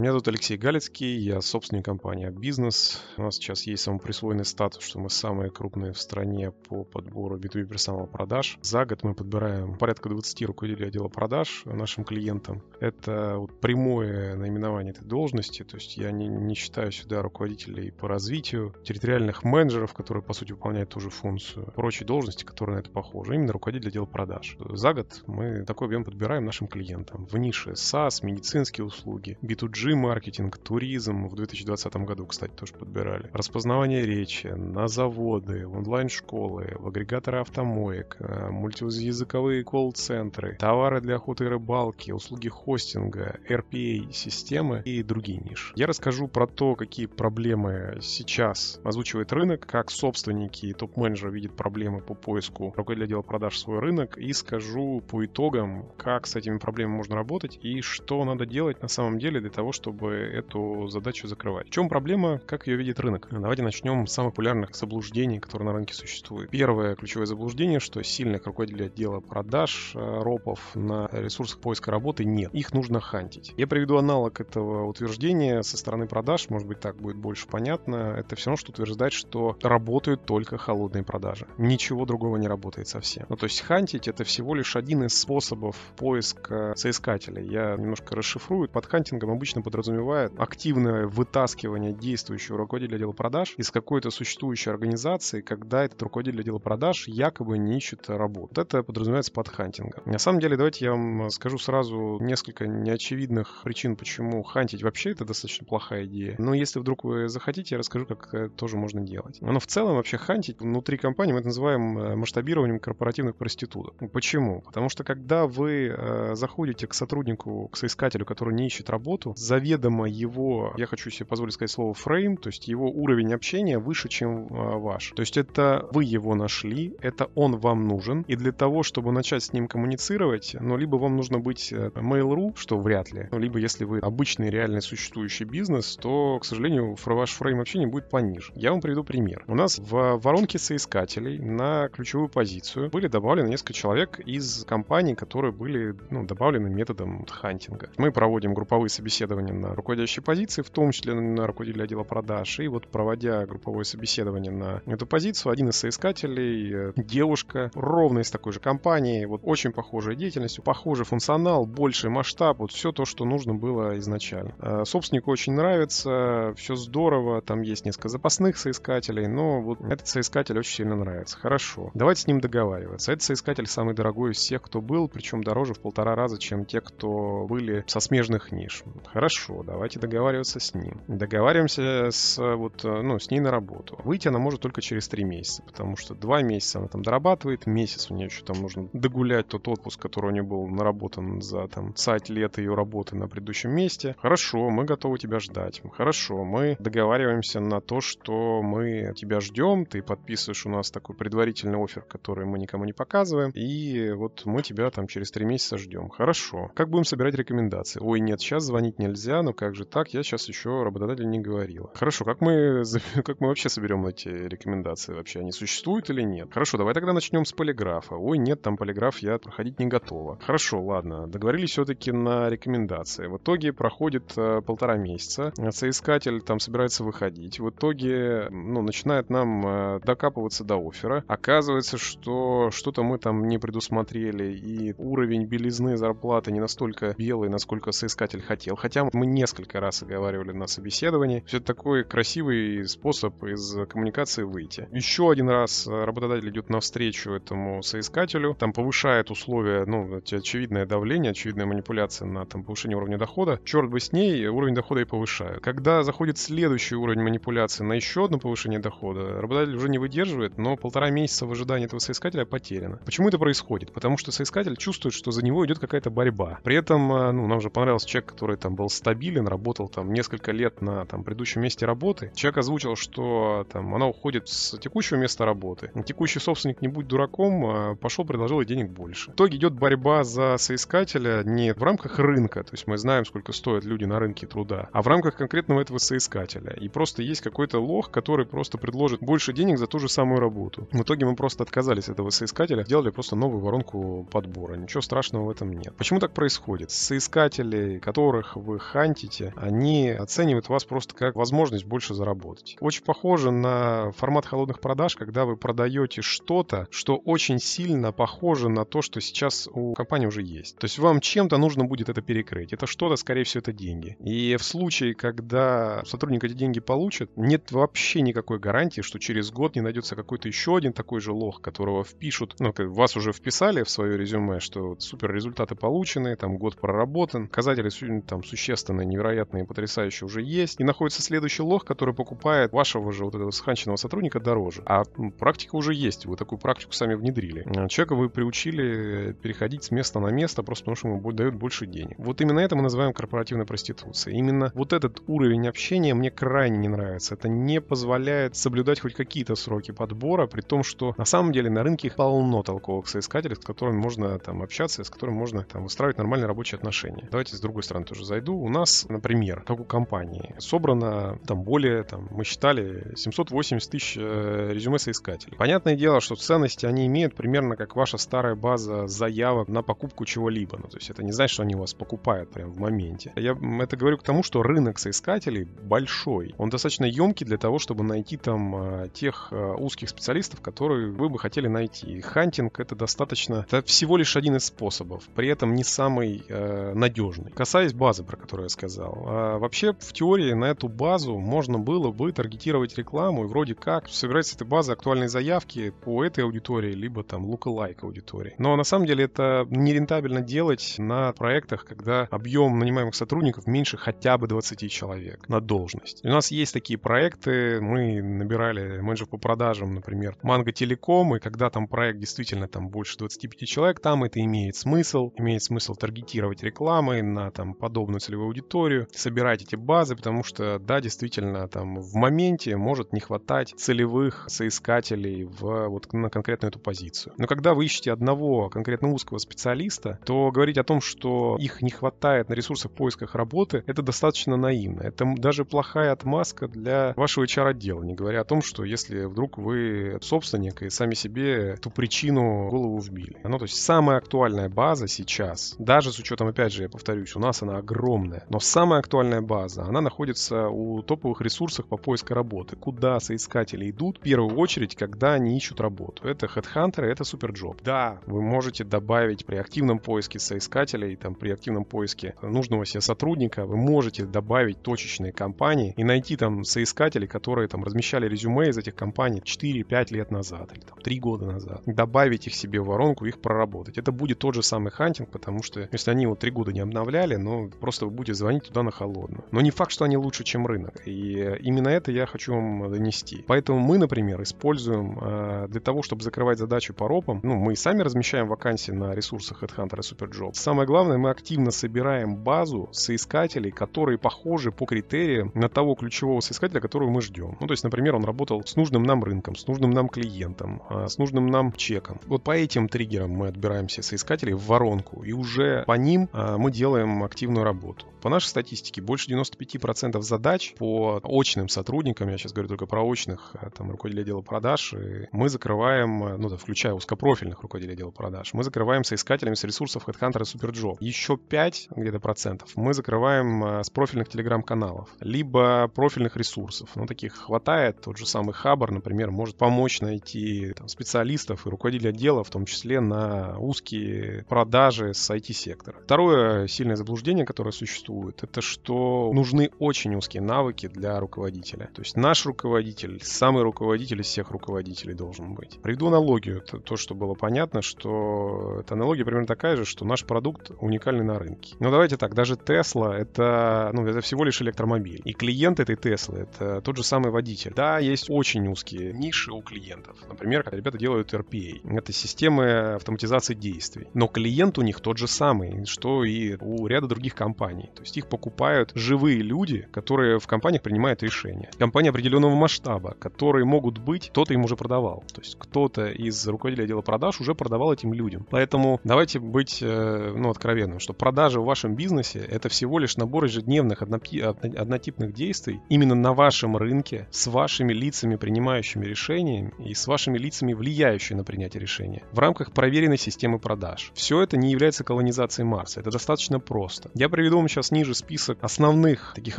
Меня зовут Алексей Галицкий, я собственник компании «Бизнес». У нас сейчас есть самоприсвоенный статус, что мы самые крупные в стране по подбору B2B персонала продаж. За год мы подбираем порядка 20 руководителей отдела продаж нашим клиентам. Это вот прямое наименование этой должности, то есть я не, не считаю сюда руководителей по развитию, территориальных менеджеров, которые, по сути, выполняют ту же функцию, прочие должности, которые на это похожи. Именно руководитель отдела продаж. За год мы такой объем подбираем нашим клиентам в нише SaaS, медицинские услуги, B2G, маркетинг, туризм в 2020 году, кстати, тоже подбирали. Распознавание речи на заводы, онлайн-школы, в агрегаторы автомоек, э, мультиязыковые колл-центры, товары для охоты и рыбалки, услуги хостинга, RPA-системы и другие ниши. Я расскажу про то, какие проблемы сейчас озвучивает рынок, как собственники и топ-менеджеры видят проблемы по поиску руководителя отдела продаж свой рынок и скажу по итогам, как с этими проблемами можно работать и что надо делать на самом деле для того, чтобы эту задачу закрывать. В чем проблема, как ее видит рынок? Давайте начнем с самых популярных заблуждений, которые на рынке существуют. Первое ключевое заблуждение, что сильных руководителей отдела продаж, э, ропов на ресурсах поиска работы нет. Их нужно хантить. Я приведу аналог этого утверждения со стороны продаж, может быть так будет больше понятно. Это все равно, что утверждать, что работают только холодные продажи. Ничего другого не работает совсем. Ну, то есть хантить это всего лишь один из способов поиска соискателей. Я немножко расшифрую. Под хантингом обычно подразумевает активное вытаскивание действующего руководителя отдела продаж из какой-то существующей организации, когда этот руководитель отдела продаж якобы не ищет работу. Это подразумевается под хантингом. На самом деле, давайте я вам скажу сразу несколько неочевидных причин, почему хантить вообще это достаточно плохая идея. Но если вдруг вы захотите, я расскажу, как это тоже можно делать. Но в целом вообще хантить внутри компании мы это называем э, масштабированием корпоративных проституток. Почему? Потому что когда вы э, заходите к сотруднику, к соискателю, который не ищет работу, за заведомо его, я хочу себе позволить сказать слово фрейм, то есть его уровень общения выше, чем а, ваш. То есть это вы его нашли, это он вам нужен, и для того, чтобы начать с ним коммуницировать, ну, либо вам нужно быть э, Mail.ru, что вряд ли, ну, либо если вы обычный реальный существующий бизнес, то, к сожалению, ваш фрейм общения будет пониже. Я вам приведу пример. У нас в воронке соискателей на ключевую позицию были добавлены несколько человек из компаний, которые были ну, добавлены методом хантинга. Мы проводим групповые собеседования собеседование на руководящей позиции, в том числе на руководителя отдела продаж. И вот проводя групповое собеседование на эту позицию, один из соискателей, э, девушка, ровно из такой же компании, вот очень похожая деятельность, похожий функционал, больший масштаб, вот все то, что нужно было изначально. Э, собственнику очень нравится, все здорово, там есть несколько запасных соискателей, но вот этот соискатель очень сильно нравится. Хорошо, давайте с ним договариваться. Этот соискатель самый дорогой из всех, кто был, причем дороже в полтора раза, чем те, кто были со смежных ниш. Хорошо, Хорошо, давайте договариваться с ним. Договариваемся с, вот, ну, с ней на работу. Выйти она может только через три месяца, потому что два месяца она там дорабатывает, месяц у нее еще там нужно догулять тот отпуск, который у нее был наработан за там сайт лет ее работы на предыдущем месте. Хорошо, мы готовы тебя ждать. Хорошо, мы договариваемся на то, что мы тебя ждем, ты подписываешь у нас такой предварительный офер, который мы никому не показываем, и вот мы тебя там через три месяца ждем. Хорошо. Как будем собирать рекомендации? Ой, нет, сейчас звонить нельзя нельзя, но как же так, я сейчас еще работодатель не говорила. Хорошо, как мы, как мы вообще соберем эти рекомендации вообще? Они существуют или нет? Хорошо, давай тогда начнем с полиграфа. Ой, нет, там полиграф я проходить не готова. Хорошо, ладно, договорились все-таки на рекомендации. В итоге проходит э, полтора месяца, соискатель там собирается выходить. В итоге, ну, начинает нам э, докапываться до оффера. Оказывается, что что-то мы там не предусмотрели, и уровень белизны зарплаты не настолько белый, насколько соискатель хотел. Хотя мы несколько раз оговаривали на собеседовании. Все такой красивый способ из коммуникации выйти. Еще один раз работодатель идет навстречу этому соискателю, там повышает условия, ну, очевидное давление, очевидная манипуляция на там, повышение уровня дохода. Черт бы с ней, уровень дохода и повышают. Когда заходит следующий уровень манипуляции на еще одно повышение дохода, работодатель уже не выдерживает, но полтора месяца в ожидании этого соискателя потеряно. Почему это происходит? Потому что соискатель чувствует, что за него идет какая-то борьба. При этом, э, ну, нам же понравился человек, который там был стабилен, работал там несколько лет на там предыдущем месте работы. Человек озвучил, что там она уходит с текущего места работы. Текущий собственник, не будь дураком, а, пошел, предложил ей денег больше. В итоге идет борьба за соискателя не в рамках рынка, то есть мы знаем, сколько стоят люди на рынке труда, а в рамках конкретного этого соискателя. И просто есть какой-то лох, который просто предложит больше денег за ту же самую работу. В итоге мы просто отказались от этого соискателя, сделали просто новую воронку подбора. Ничего страшного в этом нет. Почему так происходит? Соискателей, которых вы хантите, они оценивают вас просто как возможность больше заработать. Очень похоже на формат холодных продаж, когда вы продаете что-то, что очень сильно похоже на то, что сейчас у компании уже есть. То есть вам чем-то нужно будет это перекрыть. Это что-то, скорее всего, это деньги. И в случае, когда сотрудник эти деньги получит, нет вообще никакой гарантии, что через год не найдется какой-то еще один такой же лох, которого впишут, ну, вас уже вписали в свое резюме, что супер результаты получены, там год проработан, показатели там существенные, невероятные, потрясающие уже есть, и находится следующий лох, который покупает вашего же вот этого сханченного сотрудника дороже. А практика уже есть, вы такую практику сами внедрили. А человека вы приучили переходить с места на место просто потому, что ему дают больше денег. Вот именно это мы называем корпоративной проституцией. Именно вот этот уровень общения мне крайне не нравится. Это не позволяет соблюдать хоть какие-то сроки подбора, при том, что на самом деле на рынке полно толковых соискателей, с которыми можно там общаться, с которыми можно там устраивать нормальные рабочие отношения. Давайте с другой стороны тоже зайду. У нас, например, как у компании, собрано там более, там, мы считали, 780 тысяч э, резюме соискателей. Понятное дело, что ценности они имеют примерно как ваша старая база заявок на покупку чего-либо. Ну, то есть это не значит, что они вас покупают прямо в моменте. Я это говорю к тому, что рынок соискателей большой. Он достаточно емкий для того, чтобы найти там э, тех э, узких специалистов, которые вы бы хотели найти. И хантинг это достаточно... Это всего лишь один из способов. При этом не самый э, надежный. Касаясь базы, про которую я сказал. А вообще, в теории на эту базу можно было бы таргетировать рекламу и вроде как собирать с этой базы актуальные заявки по этой аудитории, либо там lookalike аудитории. Но на самом деле это нерентабельно делать на проектах, когда объем нанимаемых сотрудников меньше хотя бы 20 человек на должность. И у нас есть такие проекты, мы набирали менеджеров по продажам, например, Манго Телеком, и когда там проект действительно там больше 25 человек, там это имеет смысл, имеет смысл таргетировать рекламой на там подобную целевую аудиторию, собирать эти базы, потому что, да, действительно, там в моменте может не хватать целевых соискателей в, вот, на конкретную эту позицию. Но когда вы ищете одного конкретно узкого специалиста, то говорить о том, что их не хватает на ресурсах поисках работы, это достаточно наивно. Это даже плохая отмазка для вашего HR-отдела, не говоря о том, что если вдруг вы собственник и сами себе эту причину в голову вбили. Ну, то есть самая актуальная база сейчас, даже с учетом, опять же, я повторюсь, у нас она огромная, но самая актуальная база, она находится у топовых ресурсов по поиску работы. Куда соискатели идут в первую очередь, когда они ищут работу. Это HeadHunter, это SuperJob. Да, вы можете добавить при активном поиске соискателей, там, при активном поиске нужного себе сотрудника, вы можете добавить точечные компании и найти там соискателей, которые там размещали резюме из этих компаний 4-5 лет назад или там 3 года назад. Добавить их себе в воронку, их проработать. Это будет тот же самый хантинг, потому что если они вот 3 года не обновляли, ну, просто вы будете звонить туда на холодную. Но не факт, что они лучше, чем рынок. И именно это я хочу вам донести. Поэтому мы, например, используем э, для того, чтобы закрывать задачу по ропам, ну, мы сами размещаем вакансии на ресурсах HeadHunter и SuperJob. Самое главное, мы активно собираем базу соискателей, которые похожи по критериям на того ключевого соискателя, которого мы ждем. Ну, то есть, например, он работал с нужным нам рынком, с нужным нам клиентом, э, с нужным нам чеком. Вот по этим триггерам мы отбираемся соискателей в воронку, и уже по ним э, мы делаем активную работу. По нашей статистике, больше 95% задач по очным сотрудникам, я сейчас говорю только про очных э, там, руководителей отдела продаж, мы закрываем, э, ну да, включая узкопрофильных руководителей отдела продаж, мы закрываем соискателями с ресурсов HeadHunter и SuperJob. Еще 5 где-то процентов мы закрываем э, с профильных телеграм-каналов, либо профильных ресурсов. Ну, таких хватает. Тот же самый Хабар, например, может помочь найти там, специалистов и руководителей отдела, в том числе на узкие продажи с IT-сектора. Второе сильное заблуждение, которое существует, существует, это что нужны очень узкие навыки для руководителя. То есть наш руководитель, самый руководитель из всех руководителей должен быть. Приведу аналогию, это то, что было понятно, что эта аналогия примерно такая же, что наш продукт уникальный на рынке. Но давайте так, даже Tesla это, ну, это всего лишь электромобиль. И клиент этой Теслы это тот же самый водитель. Да, есть очень узкие ниши у клиентов. Например, ребята делают RPA. Это системы автоматизации действий. Но клиент у них тот же самый, что и у ряда других компаний. То есть их покупают живые люди, которые в компаниях принимают решения. Компании определенного масштаба, которые могут быть, кто-то им уже продавал. То есть кто-то из руководителей отдела продаж уже продавал этим людям. Поэтому давайте быть э, ну, откровенным, что продажи в вашем бизнесе это всего лишь набор ежедневных однотипных действий именно на вашем рынке с вашими лицами, принимающими решения и с вашими лицами, влияющими на принятие решения в рамках проверенной системы продаж. Все это не является колонизацией Марса. Это достаточно просто. Я приведу вам сейчас ниже список основных таких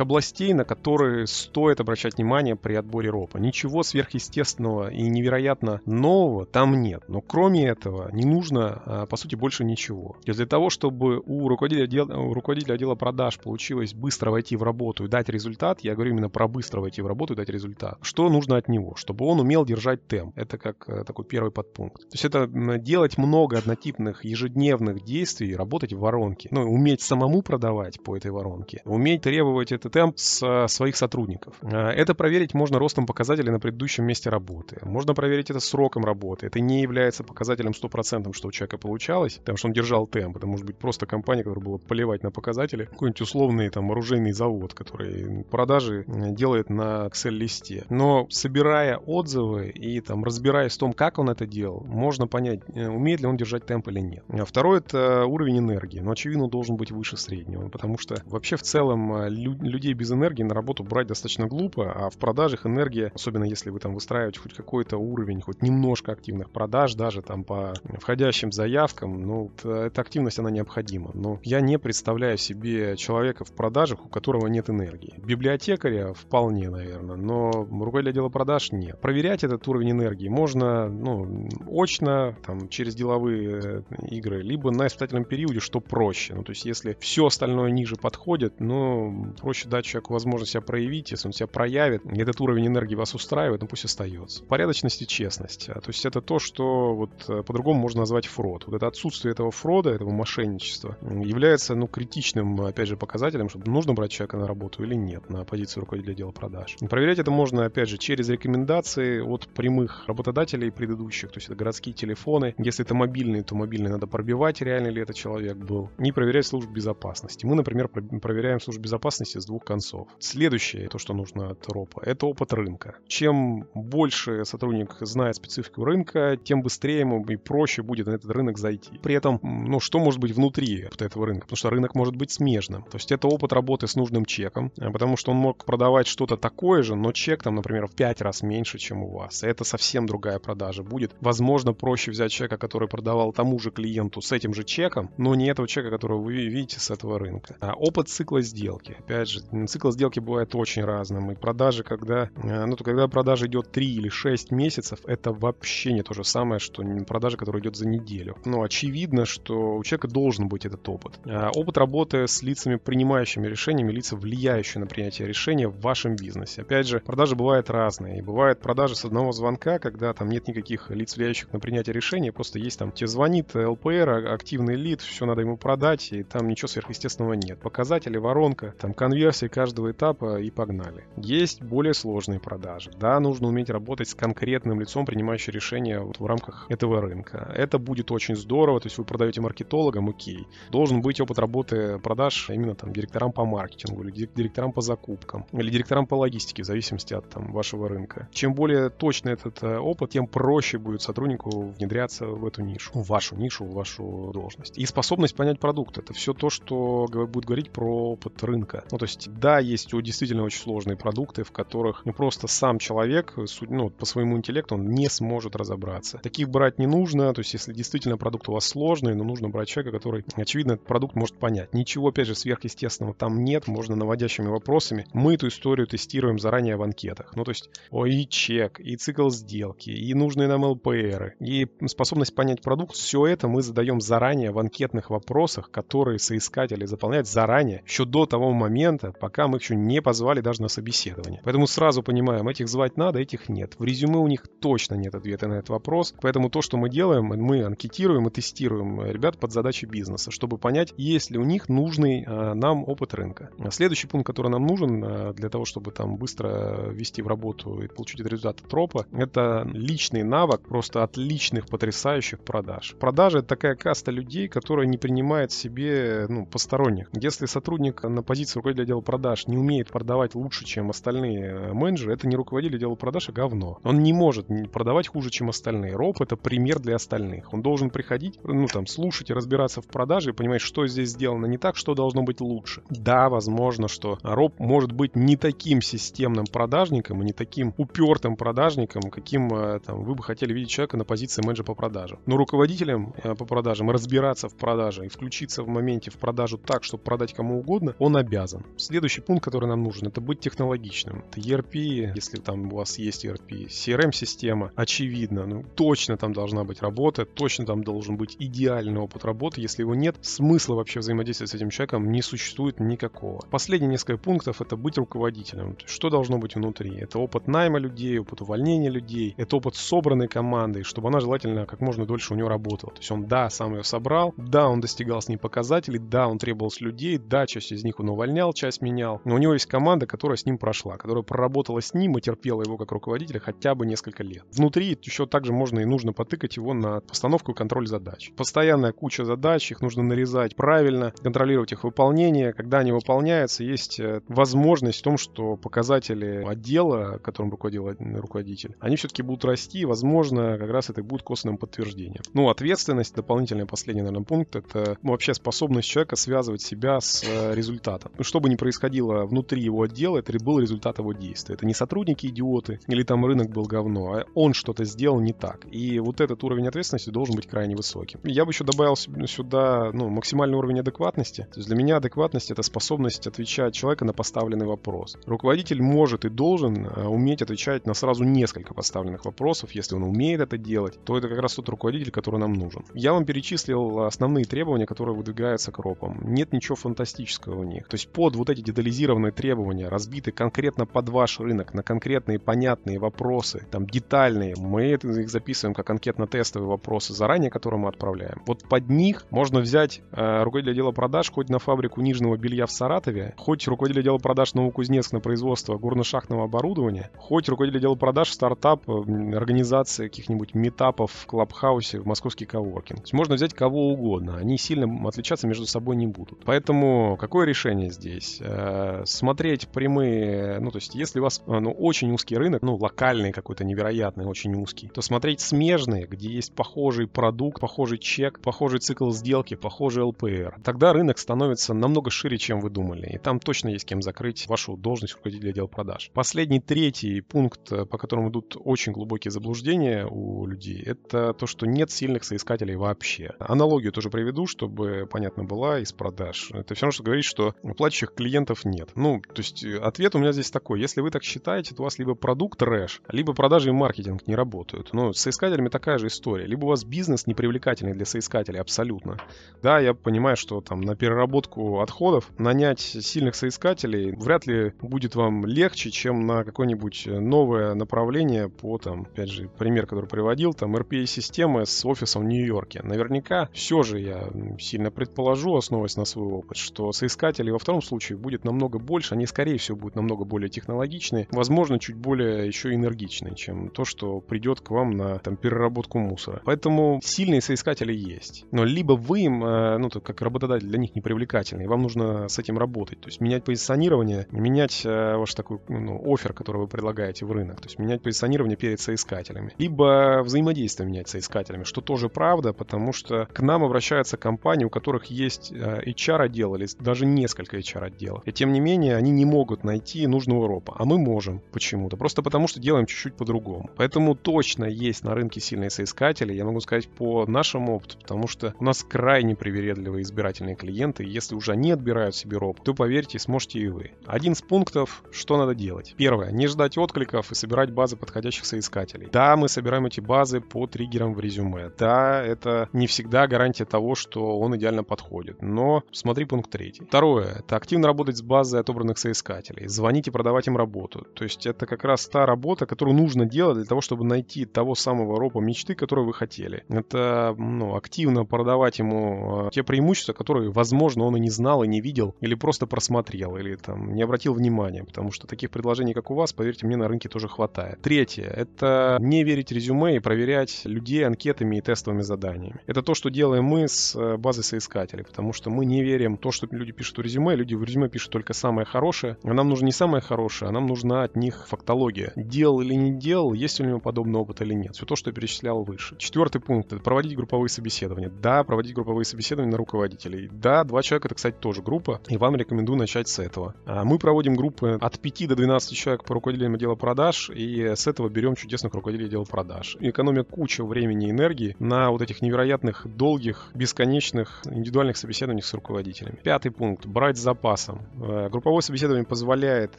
областей, на которые стоит обращать внимание при отборе ропа. Ничего сверхъестественного и невероятно нового там нет. Но кроме этого не нужно, а, по сути, больше ничего. То для того, чтобы у руководителя, отдела, у руководителя отдела продаж получилось быстро войти в работу и дать результат, я говорю именно про быстро войти в работу и дать результат, что нужно от него? Чтобы он умел держать темп. Это как э, такой первый подпункт. То есть это делать много однотипных ежедневных действий, работать в воронке. Ну, уметь самому продавать по этой воронке, уметь требовать этот темп с своих сотрудников. А, это проверить можно ростом показателей на предыдущем месте работы. Можно проверить это сроком работы. Это не является показателем стопроцентным, что у человека получалось, потому что он держал темп. Это может быть просто компания, которая была поливать на показатели. Какой-нибудь условный там оружейный завод, который продажи делает на Excel-листе. Но собирая отзывы и там разбираясь в том, как он это делал, можно понять, э, умеет ли он держать темп или нет. А второй это уровень энергии. Но очевидно, должен быть выше среднего, потому что вообще в целом э, лю- людей без энергии на работу брать достаточно глупо, а в продажах энергия, особенно если вы там выстраиваете хоть какой-то уровень, хоть немножко активных продаж, даже там по входящим заявкам, ну, эта активность, она необходима. Но я не представляю себе человека в продажах, у которого нет энергии. Библиотекаря вполне, наверное, но руководитель отдела продаж нет. Проверять этот уровень энергии можно, ну, очно, там, через деловые э, игры, либо на испытательном периоде, что проще. Ну, то есть, если все остальное ниже подходит, ну, проще дать человеку возможность себя проявить, если он себя проявит, и этот уровень энергии вас устраивает, ну, пусть остается. Порядочность и честность. А, то есть, это то, что вот э, по-другому можно назвать фрод. Вот это отсутствие этого фрода, этого мошенничества является, ну, критичным, опять же, показателем, чтобы нужно брать человека на работу или нет на позицию руководителя отдела продаж. Проверять это можно, опять же, через рекомендации от прямых работодателей предыдущих, то есть это городские телефоны. Если это мобильный, то мобильный надо пробивать, реально ли это человек был. Не проверять службу безопасности. Мы, например, проверяем службу безопасности с двух концов. Следующее, то, что нужно от РОПа, это опыт рынка. Чем больше сотрудник знает специфику рынка, тем быстрее ему и проще будет на этот рынок зайти. При этом, ну, что может быть внутри этого рынка? Потому что рынок может быть смежным. То есть это опыт работы с нужным чеком, потому что он мог продавать что-то такое же, но чек там, например, в 5 раз меньше, чем у вас. Это совсем другая продажа будет. Возможно, проще взять человека, который продавал тому же клиенту с этим же чеком, но не этого человека, которого вы видите с этого рынка. А опыт цикла сделки. Опять же, цикл сделки бывает очень разным. И продажи, когда, э, ну, то когда продажа идет 3 или 6 месяцев, это вообще не то же самое, что продажа, которая идет за неделю. Но очевидно, что у человека должен быть этот опыт. А опыт работы с лицами, принимающими решениями, лица, влияющие на принятие решения в вашем бизнесе. Опять же, продажи бывают разные. И бывают продажи с одного звонка, когда там нет никаких лиц, влияющих на принятие решения, просто есть там, тебе звонит ЛПР, а, активный лид, все надо ему продать, и там ничего сверхъестественного нет. Показатели, воронка, там конверсия каждого этапа и погнали. Есть более сложные продажи. Да, нужно уметь работать с конкретным лицом, принимающим решения вот в рамках этого рынка. Это будет очень здорово, то есть вы продаете маркетологам, окей. Должен быть опыт работы продаж именно там директорам по маркетингу или директорам по закупкам или директорам по логистике, в зависимости от там вашего рынка. Чем более точный этот э, опыт, тем проще будет сотруднику внедряться в эту нишу, в вашу нишу, в вашу должность. И способность понять продукт. Это все то, что будет говорить про опыт рынка. Ну, то есть, да, есть действительно очень сложные продукты, в которых ну, просто сам человек, ну, по своему интеллекту, он не сможет разобраться. Таких брать не нужно. То есть, если действительно продукт у вас сложный, но нужно брать человека, который, очевидно, этот продукт может понять. Ничего, опять же, сверхъестественного там нет. Можно наводящими вопросами. Мы эту историю тестируем заранее в анкетах. Ну, то есть, о, и чек, и цикл сделки, и нужные нам ЛПР, и способность понять продукт. Все это мы задаем заранее в анкетных вопросах, которые соискатели заполняют заранее, еще до того момента, пока мы еще не позвали даже на собеседование. Поэтому сразу понимаем, этих звать надо, этих нет. В резюме у них точно нет ответа на этот вопрос. Поэтому то, что мы делаем, мы анкетируем и тестируем ребят под задачи бизнеса, чтобы понять, есть ли у них нужный э, нам опыт рынка. Следующий пункт, который нам нужен э, для того, чтобы там быстро ввести в работу и получить результат тропа, это личный навык просто отличных, потрясающих продаж. Продажи — это такая каста людей, которая не принимает себе ну, посторонних. Если сотрудник на позиции руководителя отдела продаж не умеет продавать лучше, чем остальные э, менеджеры, это не руководитель отдела продаж, а говно. Он не может продавать хуже, чем остальные. Роб — это пример для остальных. Он должен приходить, ну там, слушать и разбираться в продаже и понимать, что здесь сделано не так, что должно быть лучше. Да, возможно, что Роб может быть не таким системным продажником и не таким упертым продажником, каким э, там, вы бы хотели видеть человека на позиции менеджера по продажам. Но руководителем э, по продажам разбираться в продаже и включиться в моменте в продажу так, чтобы продажа продать кому угодно, он обязан. Следующий пункт, который нам нужен, это быть технологичным. Это ERP, если там у вас есть ERP, CRM-система, очевидно, ну точно там должна быть работа, точно там должен быть идеальный опыт работы. Если его нет, смысла вообще взаимодействовать с этим человеком не существует никакого. Последние несколько пунктов это быть руководителем. Что должно быть внутри? Это опыт найма людей, опыт увольнения людей, это опыт собранной команды, чтобы она желательно как можно дольше у него работала. То есть он, да, сам ее собрал, да, он достигал с ней показателей, да, он требовал с людей, да, часть из них он увольнял, часть менял, но у него есть команда, которая с ним прошла, которая проработала с ним и терпела его как руководителя хотя бы несколько лет. Внутри еще также можно и нужно потыкать его на постановку и контроль задач. Постоянная куча задач, их нужно нарезать правильно, контролировать их выполнение. Когда они выполняются, есть э, возможность в том, что показатели отдела, которым руководил руководитель, они все-таки будут расти, и, возможно, как раз это будет косвенным подтверждением. Ну, ответственность, дополнительный последний, наверное, пункт, это ну, вообще способность человека связывать себя с э, результатом. Ну, что бы ни происходило внутри его отдела, это был результат его действия. Это не сотрудники идиоты, или там рынок был говно, а он что-то сделал не так. И вот этот уровень ответственности должен быть крайне высоким. Я бы еще добавил сюда ну, максимальный уровень адекватности. То есть для меня адекватность — это способность отвечать человека на поставленный вопрос. Руководитель может и должен э, уметь отвечать на сразу несколько поставленных вопросов. Если он умеет это делать, то это как раз тот руководитель, который нам нужен. Я вам перечислил основные требования, которые выдвигаются к ропам. Нет ничего фантастического у них. То есть под вот эти детализированные требования, разбиты конкретно под ваш рынок, на конкретные понятные вопросы, там детальные, мы их записываем как анкетно-тестовые вопросы заранее, которые мы отправляем. Вот под них можно взять э, руководителя отдела продаж хоть на фабрику нижнего белья в Саратове, хоть руководителя отдела продаж Новокузнецк на производство горно-шахтного оборудования, хоть руководителя отдела продаж стартап, организации каких-нибудь метапов в Клабхаусе, в московский коворкинг. То есть можно взять кого угодно, они сильно отличаться между собой не будут. Поэтому какое решение здесь? Э, смотреть прямые, ну то есть если у вас ну, очень узкий рынок, ну локальный какой-то невероятный, очень узкий, то смотреть смежные, где есть похожий продукт, похожий чек, похожий цикл сделки, похожий ЛПР. Тогда рынок становится намного шире, чем вы думали. И там точно есть кем закрыть вашу должность руководителя отдела продаж. Последний, третий пункт, по которому идут очень глубокие заблуждения у людей, это то, что нет сильных соискателей вообще. Аналогию тоже приведу, чтобы понятно была из продаж. Это все равно, что говорить, что плачущих клиентов нет. Ну, то есть э, ответ у меня здесь такой. Если вы так считаете, то у вас либо продукт трэш, либо продажи и маркетинг не работают. Но с соискателями такая же история. Либо у вас бизнес непривлекательный для соискателей абсолютно. Да, я понимаю, что там на переработку отходов нанять сильных соискателей вряд ли будет вам легче, чем на какое-нибудь новое направление по там, опять же, пример, который приводил, там RPA-системы с офисом в Нью-Йорке. Наверняка все же я сильно предположу, основываясь на свой опыт, что соискателей во втором случае будет намного больше, они, скорее всего, будут намного более технологичные, возможно, чуть более еще энергичные, чем то, что придет к вам на там, переработку мусора. Поэтому сильные соискатели есть. Но либо вы им, э, ну, как работодатель для них непривлекательный, вам нужно с этим работать. То есть менять позиционирование, менять э, ваш такой ну, офер, который вы предлагаете в рынок. То есть менять позиционирование перед соискателями. Либо взаимодействие менять с соискателями, что тоже правда, потому что к нам обращаются компании, у которых есть э, HR-отдел или даже несколько HR-отделов. И тем не менее, они не могут найти нужного ропа. А мы можем почему-то. Просто потому, что делаем чуть-чуть по-другому. Поэтому точно есть на рынке сильные соискатели. Я могу сказать по нашему опыту, потому что у нас крайне привередливые избирательные клиенты. Если уже они отбирают себе роп, то поверьте, сможете и вы. Один из пунктов, что надо делать. Первое. Не ждать откликов и собирать базы подходящих соискателей. Да, мы собираем эти базы по триггерам в резюме. Да, это не всегда гарантия того, что он идеально подходит. Но смотри пункт третий. Второе. Это активно работать с базой отобранных соискателей. Звонить и продавать им работу. То есть это как раз та работа, которую нужно делать для того, чтобы найти того самого ропа мечты, который вы хотели. Это ну, активно продавать ему э, те преимущества, которые, возможно, он и не знал, и не видел, или просто просмотрел, или там не обратил внимания, потому что таких предложений, как у вас, поверьте мне, на рынке тоже хватает. Третье — это не верить резюме и проверять людей анкетами и тестовыми заданиями. Это то, что делаем мы с э, базой соискателей, потому что мы не верим то, что люди пишут в резюме, люди в резюме пишут только самое хорошее, а нам нужно не самое хорошее, а нам нужна от них фактология. Делал или не делал, есть ли у него подобный опыт или нет. Все то, что я перечислял выше. Четвертый пункт — это проводить групповые собеседования. Да, проводить групповые собеседования на руководителей. Да, два человека — это, кстати, тоже группа, и вам рекомендую начать с этого. А мы проводим группы от 5 до 12 человек по руководителям отдела продаж, и с этого берем чудесных руководителей отдела продаж. И экономя кучу времени и энергии на вот этих невероятных, долгих, бесконечных индивидуальных собеседованиях с руководителями. Собеседованиями. Пятый пункт. Брать с запасом. Э, групповое собеседование позволяет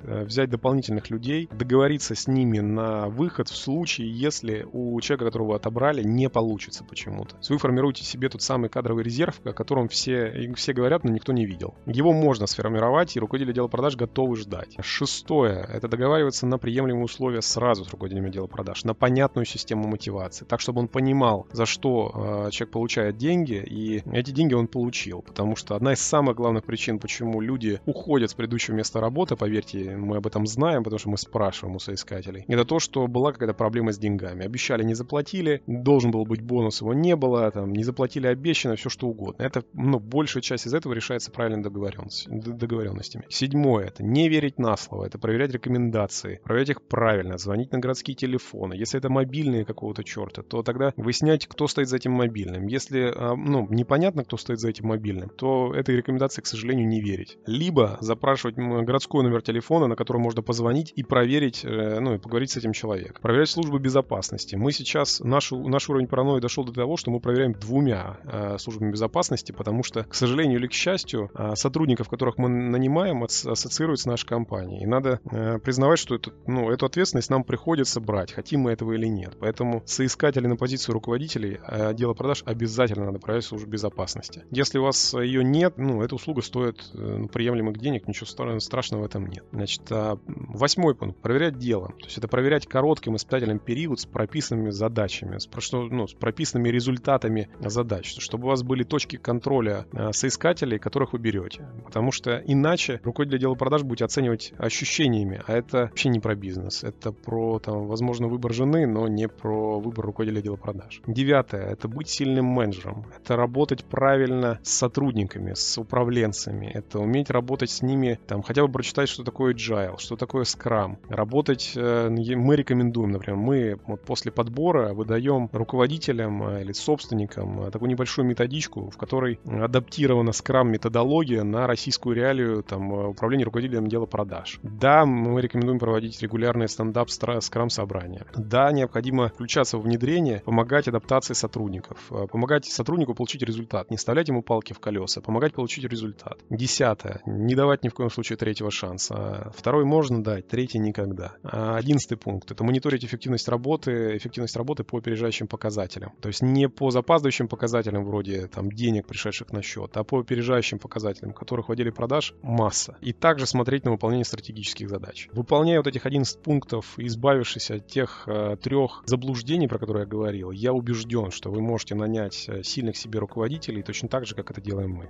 э, взять дополнительных людей, договориться с ними на выход в случае, если у человека, которого вы отобрали, не получится почему-то. Вы формируете себе тот самый кадровый резерв, о котором все, все говорят, но никто не видел. Его можно сформировать, и руководители отдела продаж готовы ждать. Шестое. Это договариваться на приемлемые условия сразу с руководителем отдела продаж, на понятную систему мотивации, так, чтобы он понимал, за что э, человек получает деньги, и эти деньги он получил. Потому что одна из самых главных причин, почему люди уходят с предыдущего места работы, поверьте, мы об этом знаем, потому что мы спрашиваем у соискателей, это то, что была какая-то проблема с деньгами. Обещали, не заплатили, должен был быть бонус, его не было, там, не заплатили обещанное, все что угодно. Это, ну, большая часть из этого решается договоренностью, договоренностями. Седьмое, это не верить на слово, это проверять рекомендации, проверять их правильно, звонить на городские телефоны. Если это мобильные какого-то черта, то тогда выяснять, кто стоит за этим мобильным. Если, а, ну, непонятно, кто стоит за этим мобильным, то этой рекомендации, к сожалению, не верить. Либо запрашивать городской номер телефона, на который можно позвонить и проверить, э, ну, и поговорить с этим человеком. Проверять службы безопасности. Мы сейчас, наш, наш уровень паранойи дошел до того, что мы проверяем двумя э, службами безопасности, потому что, к сожалению или к счастью, э, сотрудников, которых мы нанимаем, ассоциируются с нашей компанией. И надо э, признавать, что это, ну, эту ответственность нам приходится брать, хотим мы этого или нет. Поэтому соискатели на позицию руководителей э, отдела продаж обязательно надо проверять службу безопасности. Если у вас ее нет, ну, эта услуга стоит э, ну, приемлемых денег, ничего страшного в этом нет. Значит, а, восьмой пункт. Проверять дело. То есть это проверять коротким испытательным период с прописанными задачами, с, ну, с прописанными результатами задач, чтобы у вас были точки контроля э, соискателей, которых вы берете. Потому что иначе руководитель отдела продаж будет оценивать ощущениями, а это вообще не про бизнес. Это про, там, возможно, выбор жены, но не про выбор руководителя отдела продаж. Девятое. Это быть сильным менеджером. Это работать правильно с сотрудниками, с управленцами. Это уметь работать с ними, там, хотя бы прочитать, что такое agile, что такое Scrum. Работать э, мы рекомендуем, например, мы вот после подбора выдаем руководителям э, или собственникам э, такую небольшую методичку, в которой адаптирована Scrum методология на российскую реалию там, управления руководителем дела продаж. Да, мы рекомендуем проводить регулярные стендап Scrum собрания. Да, необходимо включаться в внедрение, помогать адаптации сотрудников, помогать сотруднику получить результат, не вставлять ему палки в колеса, помогать получить результат. Десятое. Не давать ни в коем случае третьего шанса. Второй можно дать, третий никогда. А одиннадцатый пункт. Это мониторить эффективность работы, эффективность работы по опережающим показателям. То есть не по запаздывающим показателям вроде там денег, пришедших на счет, а по опережающим показателям, которых в отделе продаж масса. И также смотреть на выполнение стратегических задач. Выполняя вот этих 11 пунктов, избавившись от тех э, трех заблуждений, про которые я говорил, я убежден, что вы можете нанять э, сильных себе руководителей точно так же, как это делаем мы.